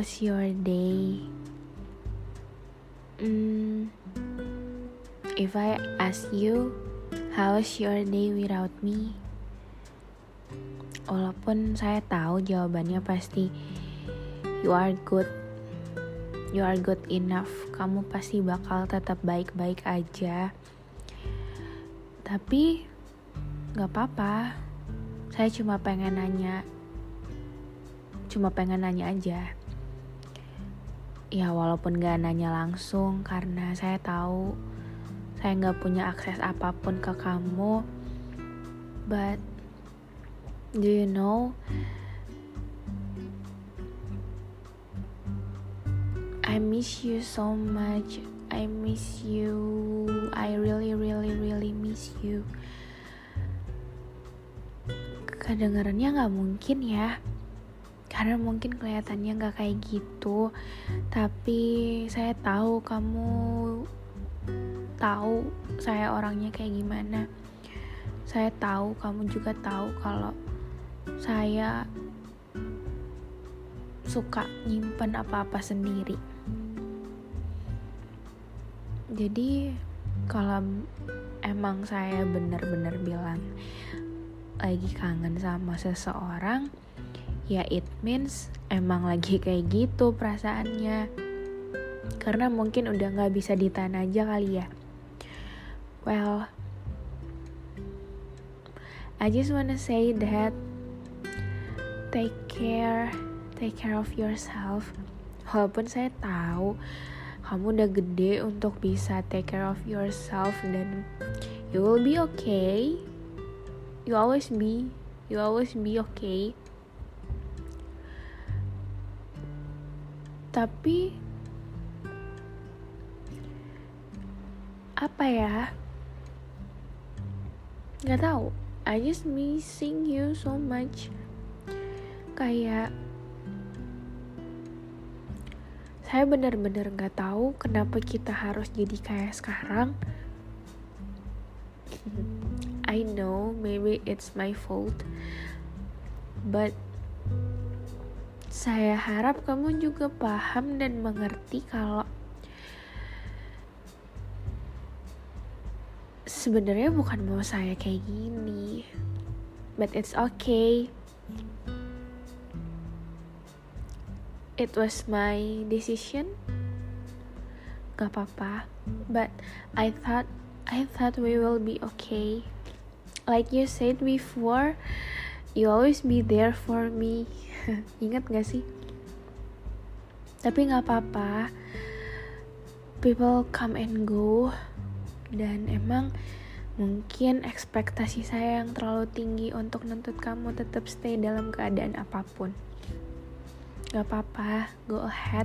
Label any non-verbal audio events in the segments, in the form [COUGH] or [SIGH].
was your day? Hmm, if I ask you, how was your day without me? Walaupun saya tahu jawabannya pasti you are good, you are good enough. Kamu pasti bakal tetap baik-baik aja. Tapi Gak apa-apa. Saya cuma pengen nanya. Cuma pengen nanya aja. Ya walaupun gak nanya langsung karena saya tahu saya gak punya akses apa pun ke kamu. But do you know? I miss you so much. I miss you. I really, really, really miss you kedengarannya nggak mungkin ya karena mungkin kelihatannya nggak kayak gitu tapi saya tahu kamu tahu saya orangnya kayak gimana. Saya tahu kamu juga tahu kalau saya suka nyimpen apa-apa sendiri. Jadi kalau emang saya benar-benar bilang lagi kangen sama seseorang, ya it means emang lagi kayak gitu perasaannya. Karena mungkin udah gak bisa ditahan aja kali ya. Well, I just wanna say that take care, take care of yourself. Walaupun saya tahu kamu udah gede untuk bisa take care of yourself dan you will be okay you always be you always be okay tapi apa ya? Nggak tahu. I just missing you so much. Kayak saya benar-benar nggak tahu kenapa kita harus jadi kayak sekarang. [LAUGHS] I know maybe it's my fault, but saya harap kamu juga paham dan mengerti kalau sebenarnya bukan mau saya kayak gini, but it's okay. It was my decision. Gak apa-apa, but I thought I thought we will be okay like you said before you always be there for me [LAUGHS] ingat gak sih? Tapi nggak apa-apa. People come and go. Dan emang mungkin ekspektasi saya yang terlalu tinggi untuk nuntut kamu tetap stay dalam keadaan apa pun. Gak apa-apa go ahead.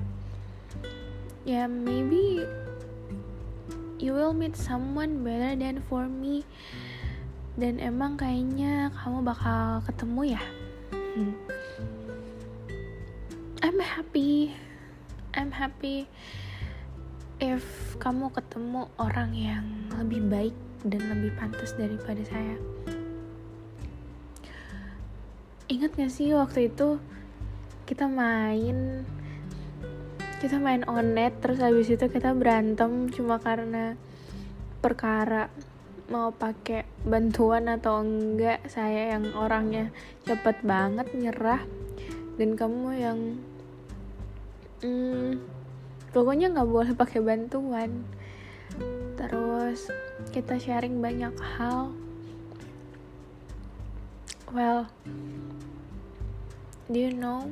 Ya yeah, maybe you will meet someone better than for me. Dan emang kayaknya kamu bakal ketemu ya? Hmm. I'm happy. I'm happy if kamu ketemu orang yang lebih baik dan lebih pantas daripada saya. Ingat gak sih waktu itu kita main kita main onet terus habis itu kita berantem cuma karena perkara mau pakai bantuan atau enggak saya yang orangnya cepet banget nyerah dan kamu yang hmm, pokoknya nggak boleh pakai bantuan. Terus kita sharing banyak hal. Well do you know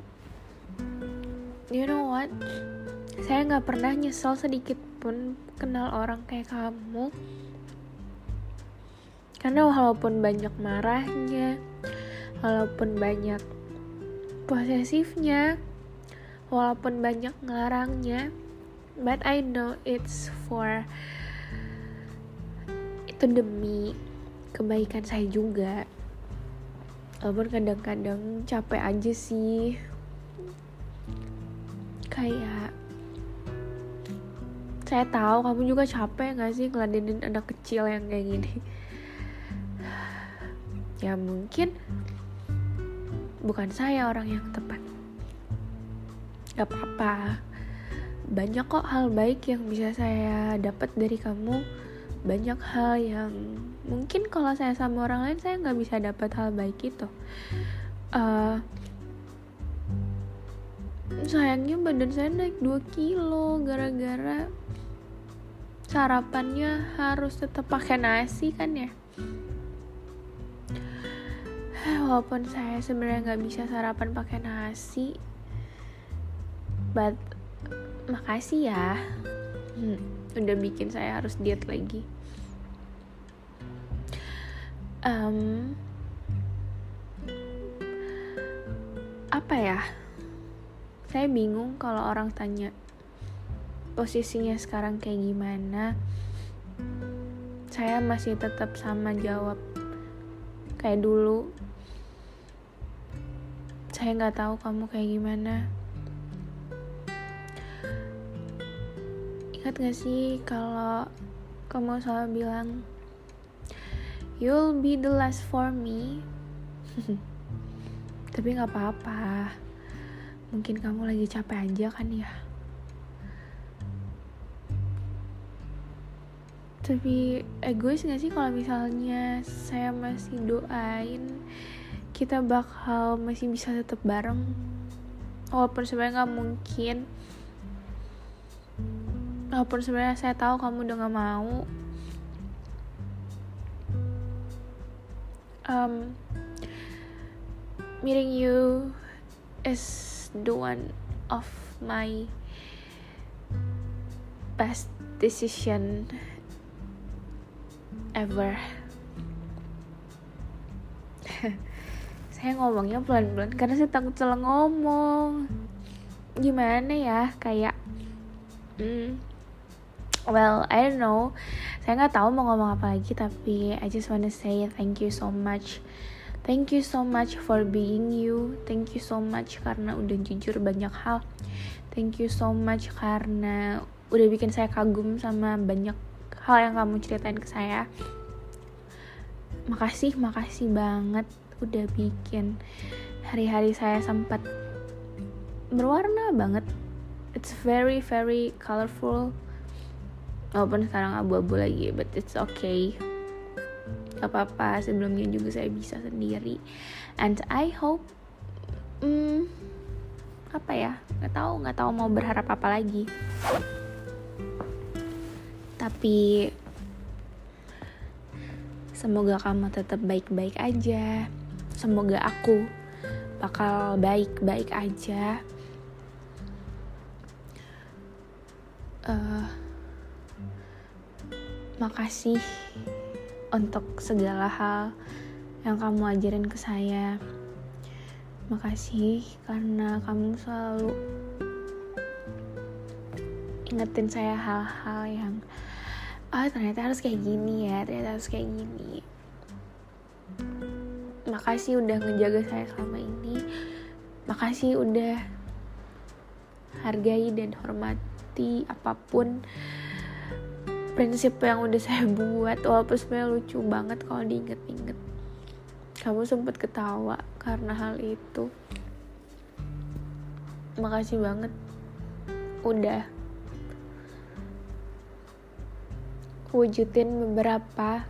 do you know what? Saya nggak pernah nyesel sedikit pun kenal orang kayak kamu. Karena walaupun banyak marahnya walaupun banyak posesifnya walaupun banyak ngelarangnya but I know it's for itu demi kebaikan saya juga. Walaupun kadang-kadang capek aja sih. Kayak saya tahu kamu juga capek gak sih ngeladenin anak kecil yang kayak gini? [SIGHS] Ya mungkin bukan saya orang yang tepat gak apa-apa. Banyak kok hal baik yang bisa saya dapat dari kamu. Banyak hal yang mungkin kalau saya sama orang lain saya nggak bisa dapat hal baik itu. Uh, sayangnya badan saya naik 2 kilo gara-gara sarapannya harus tetap pakai nasi kan ya? Walaupun saya sebenarnya nggak bisa sarapan pakai nasi but makasih ya. Hmm, udah bikin saya harus diet lagi. Um, apa ya? Saya bingung kalau orang tanya posisinya sekarang kayak gimana. Saya masih tetap sama jawab kayak dulu. Saya nggak tahu kamu kayak gimana ingat gak sih kalau kamu selalu bilang you'll be the last for me. [LAUGHS] Tapi nggak apa-apa. Mungkin kamu lagi capek aja kan ya? Tapi egois gak sih kalau misalnya saya masih doain kita bakal masih bisa tetap bareng? Walaupun sebenarnya nggak mungkin walaupun sebenarnya saya tahu kamu udah gak mau. Um, meeting you is the one of my best decision ever. [LAUGHS] Saya ngomongnya pelan-pelan karena saya takut salah ngomong. Gimana ya? Kayak hmm, well I don't know. Saya nggak tahu mau ngomong apa lagi tapi I just wanna say thank you so much. Thank you so much for being you. Thank you so much karena udah jujur banyak hal. Thank you so much karena udah bikin saya kagum sama banyak hal yang kamu ceritain ke saya. Makasih makasih banget udah bikin hari-hari saya sempat berwarna banget. It's very very colorful walaupun sekarang abu-abu lagi but it's okay. Gak apa-apa sebelumnya juga saya bisa sendiri. And I hope hmm, apa ya nggak tahu nggak tahu mau berharap apa lagi. Tapi semoga kamu tetap baik-baik aja. Semoga aku bakal baik-baik aja makasih untuk segala hal yang kamu ajarin ke saya. Makasih karena kamu selalu ingetin saya hal-hal yang oh ternyata harus kayak gini ya, ternyata harus kayak gini. Makasih udah ngejaga saya selama ini. Makasih udah hargai dan hormati apa pun prinsip yang udah [LAUGHS] saya buat. Walaupun sebenarnya lucu banget kalau diinget-inget. Kamu sempat ketawa karena hal itu. Makasih banget. Udah wujudin beberapa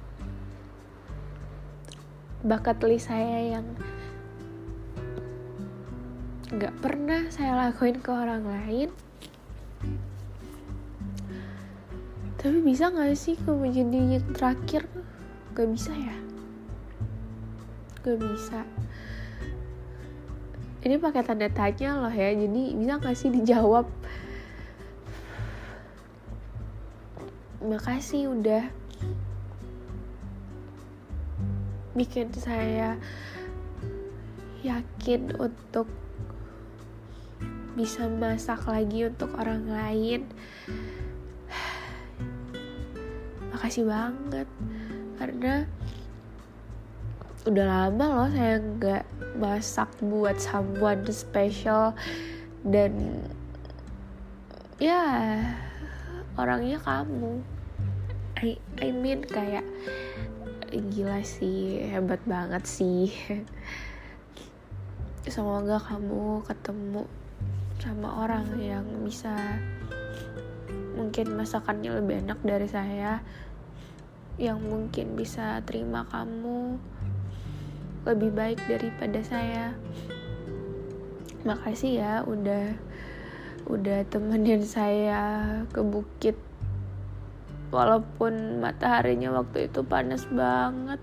bakat list saya yang gak pernah saya lakuin ke orang lain tapi bisa gak sih kamu jadi yang terakhir? Gak bisa ya? Gak bisa. Ini pakai tanda tanya loh ya jadi bisa gak sih dijawab? Makasih udah bikin saya yakin untuk bisa masak lagi untuk orang lain makasih banget. Karena udah lama loh saya nggak masak buat someone special. Dan ya orangnya kamu. I, I mean kayak gila sih hebat banget sih. Semoga kamu ketemu sama orang yang bisa mungkin masakannya lebih enak dari saya yang mungkin bisa terima kamu lebih baik daripada saya. Makasih ya udah udah temenin [LAUGHS] saya ke bukit. Walaupun mataharinya waktu itu panas banget.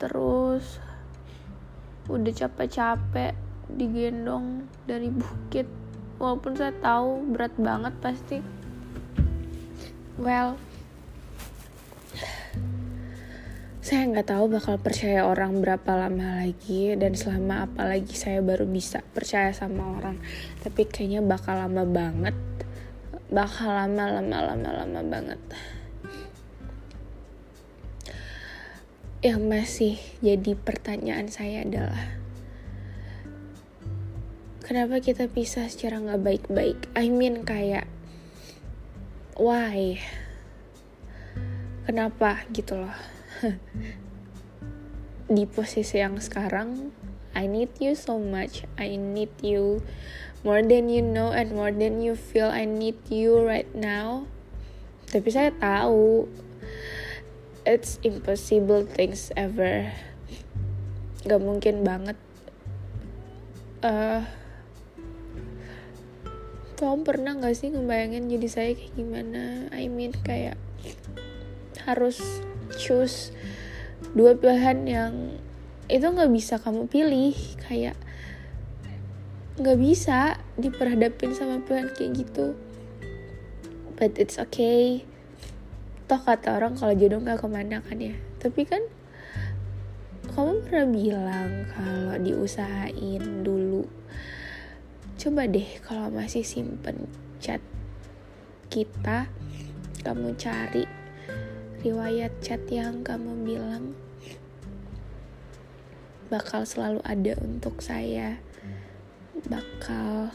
Terus udah capek-capek digendong dari bukit. Walaupun saya tahu berat banget pasti. Well saya nggak tahu bakal percaya orang berapa lama lagi dan selama apa lagi saya baru bisa percaya sama orang. Tapi kayaknya bakal lama banget. Bakal lama lama lama lama banget. Yang masih jadi pertanyaan saya adalah kenapa kita pisah secara nggak baik-baik? I mean kayak why? Kenapa gitu loh [LAUGHS] di posisi yang sekarang I need you so much. I need you more than you know and more than you feel. I need you right now. Tapi saya tahu it's impossible things ever. Gak mungkin banget. Uh, kamu pernah gak sih ngebayangin jadi saya kayak gimana? I mean kayak harus choose dua pilihan yang itu nggak bisa kamu pilih. Kayak nggak bisa diperhadapin sama pilihan kayak gitu. But it's okay. Toh kata orang kalau jodoh nggak ke mana kan ya. Tapi kan kamu pernah bilang kalau diusahain dulu. Coba deh kalau masih simpen chat kita kamu cari riwayat chat yang kamu bilang bakal selalu ada untuk saya bakal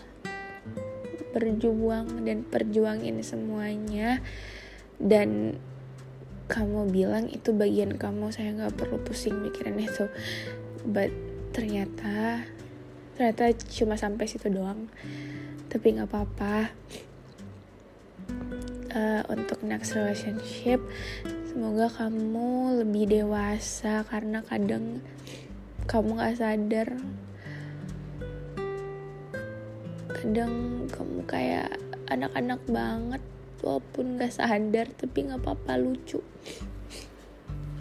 berjuang dan perjuangin semuanya. Dan kamu bilang itu bagian kamu saya nggak perlu pusing mikirin itu. But ternyata ternyata cuma sampai situ doang. Tapi nggak apa-apa. Uh, untuk next relationship semoga kamu lebih dewasa karena kadang kamu gak sadar. Kadang kamu kayak anak-anak banget walaupun gak sadar tapi gak apa-apa lucu.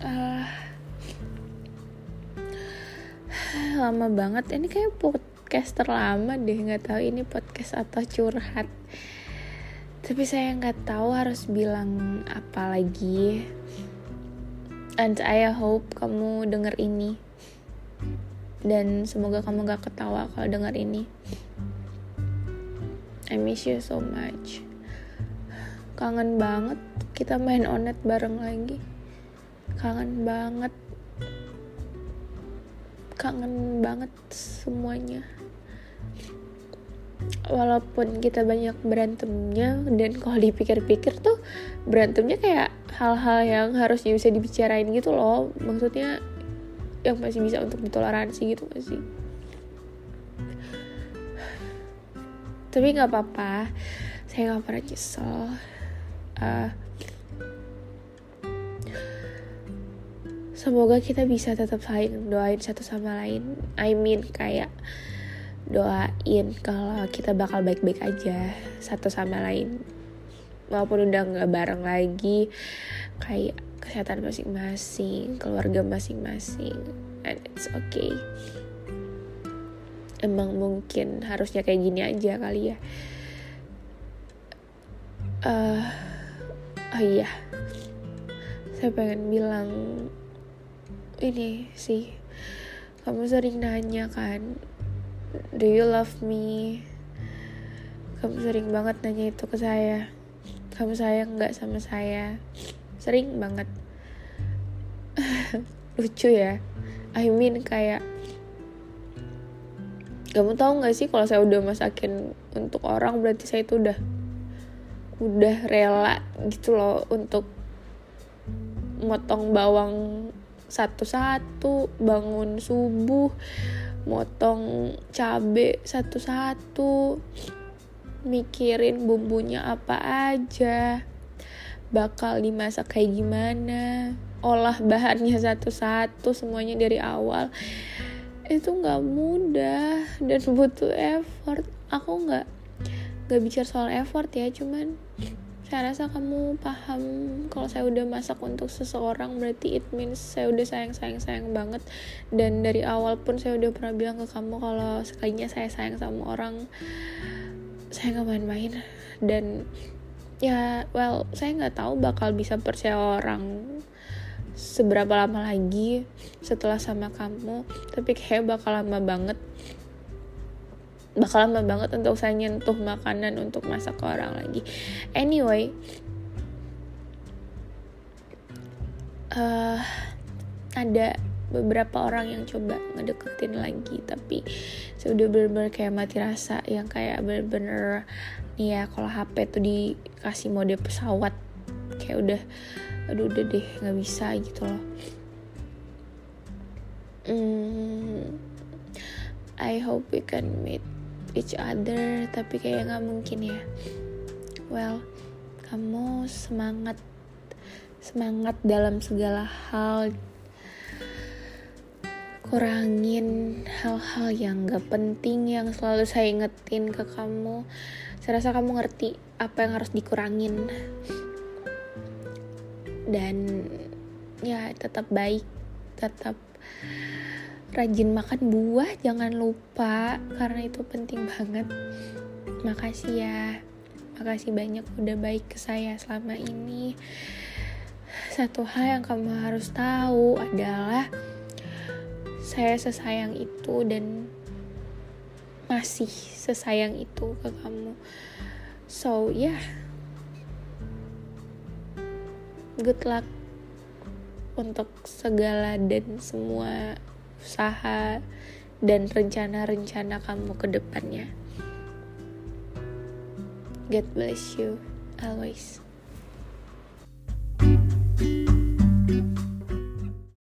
Uh, lama banget. Ini kayak podcast terlama deh. Nggak tahu ini podcast atau curhat tapi saya nggak tahu harus bilang apa lagi. And I hope kamu denger ini. Dan semoga kamu gak ketawa kalau denger ini. I miss you so much. Kangen banget kita main onet bareng lagi. Kangen banget. Kangen banget semuanya walaupun kita banyak berantemnya dan kalau dipikir-pikir tuh berantemnya kayak hal-hal yang harus bisa dibicarain gitu loh. Maksudnya yang masih bisa untuk ditoleransi gitu masih tapi nggak apa-apa. Saya nggak pernah nyesel. Uh, semoga kita bisa tetap saling doain satu sama lain. I mean kayak doain kalau kita bakal baik-baik aja satu sama lain. Walaupun udah nggak bareng lagi kayak kesehatan masing-masing keluarga masing-masing and it's okay. Emang mungkin harusnya kayak gini aja kali ya. Uh, oh iya. Saya pengen bilang ini sih kamu sering nanya kan do you love me? Kamu sering banget nanya itu ke saya. Kamu sayang nggak sama saya? Sering banget. [LAUGHS] Lucu ya. I mean kayak kamu tahu nggak sih kalau saya udah masakin untuk orang berarti saya itu udah udah rela gitu loh untuk motong bawang satu-satu bangun subuh motong cabe satu-satu mikirin bumbunya apa aja bakal dimasak kayak gimana olah bahannya satu-satu semuanya dari awal. Itu nggak mudah dan butuh effort. Aku nggak nggak bicara soal effort ya cuman saya rasa kamu paham kalau saya udah masak untuk seseorang berarti it means saya udah sayang sayang sayang banget. Dan dari awal pun saya udah pernah bilang ke kamu kalau sekalinya saya sayang sama orang saya nggak main-main. Dan ya well saya nggak tahu bakal bisa percaya orang seberapa lama lagi setelah sama kamu tapi kayak bakal lama banget bakal lama banget untuk saya nyentuh makanan untuk masak ke orang lagi. Anyway uh, ada beberapa orang yang coba ngedeketin lagi tapi saya udah bener-bener kayak mati rasa yang kayak bener-bener nih ya kalau HP tuh dikasih mode pesawat kayak udah aduh udah deh nggak bisa gitu loh. Hmm, I hope we can meet each other tapi kayak nggak mungkin ya. Well kamu semangat semangat dalam segala hal. Kurangin hal-hal yang gak penting yang selalu saya ingetin ke kamu. Saya rasa kamu ngerti apa yang harus dikurangin. Dan ya tetap baik tetap rajin makan buah jangan lupa karena itu penting banget. Makasih ya. Makasih banyak udah baik ke saya selama ini. Satu hal yang kamu harus tahu adalah saya sesayang itu dan masih sesayang itu ke kamu. So ya. Yeah good luck untuk segala dan semua usaha dan rencana-rencana kamu ke depannya. God bless you always.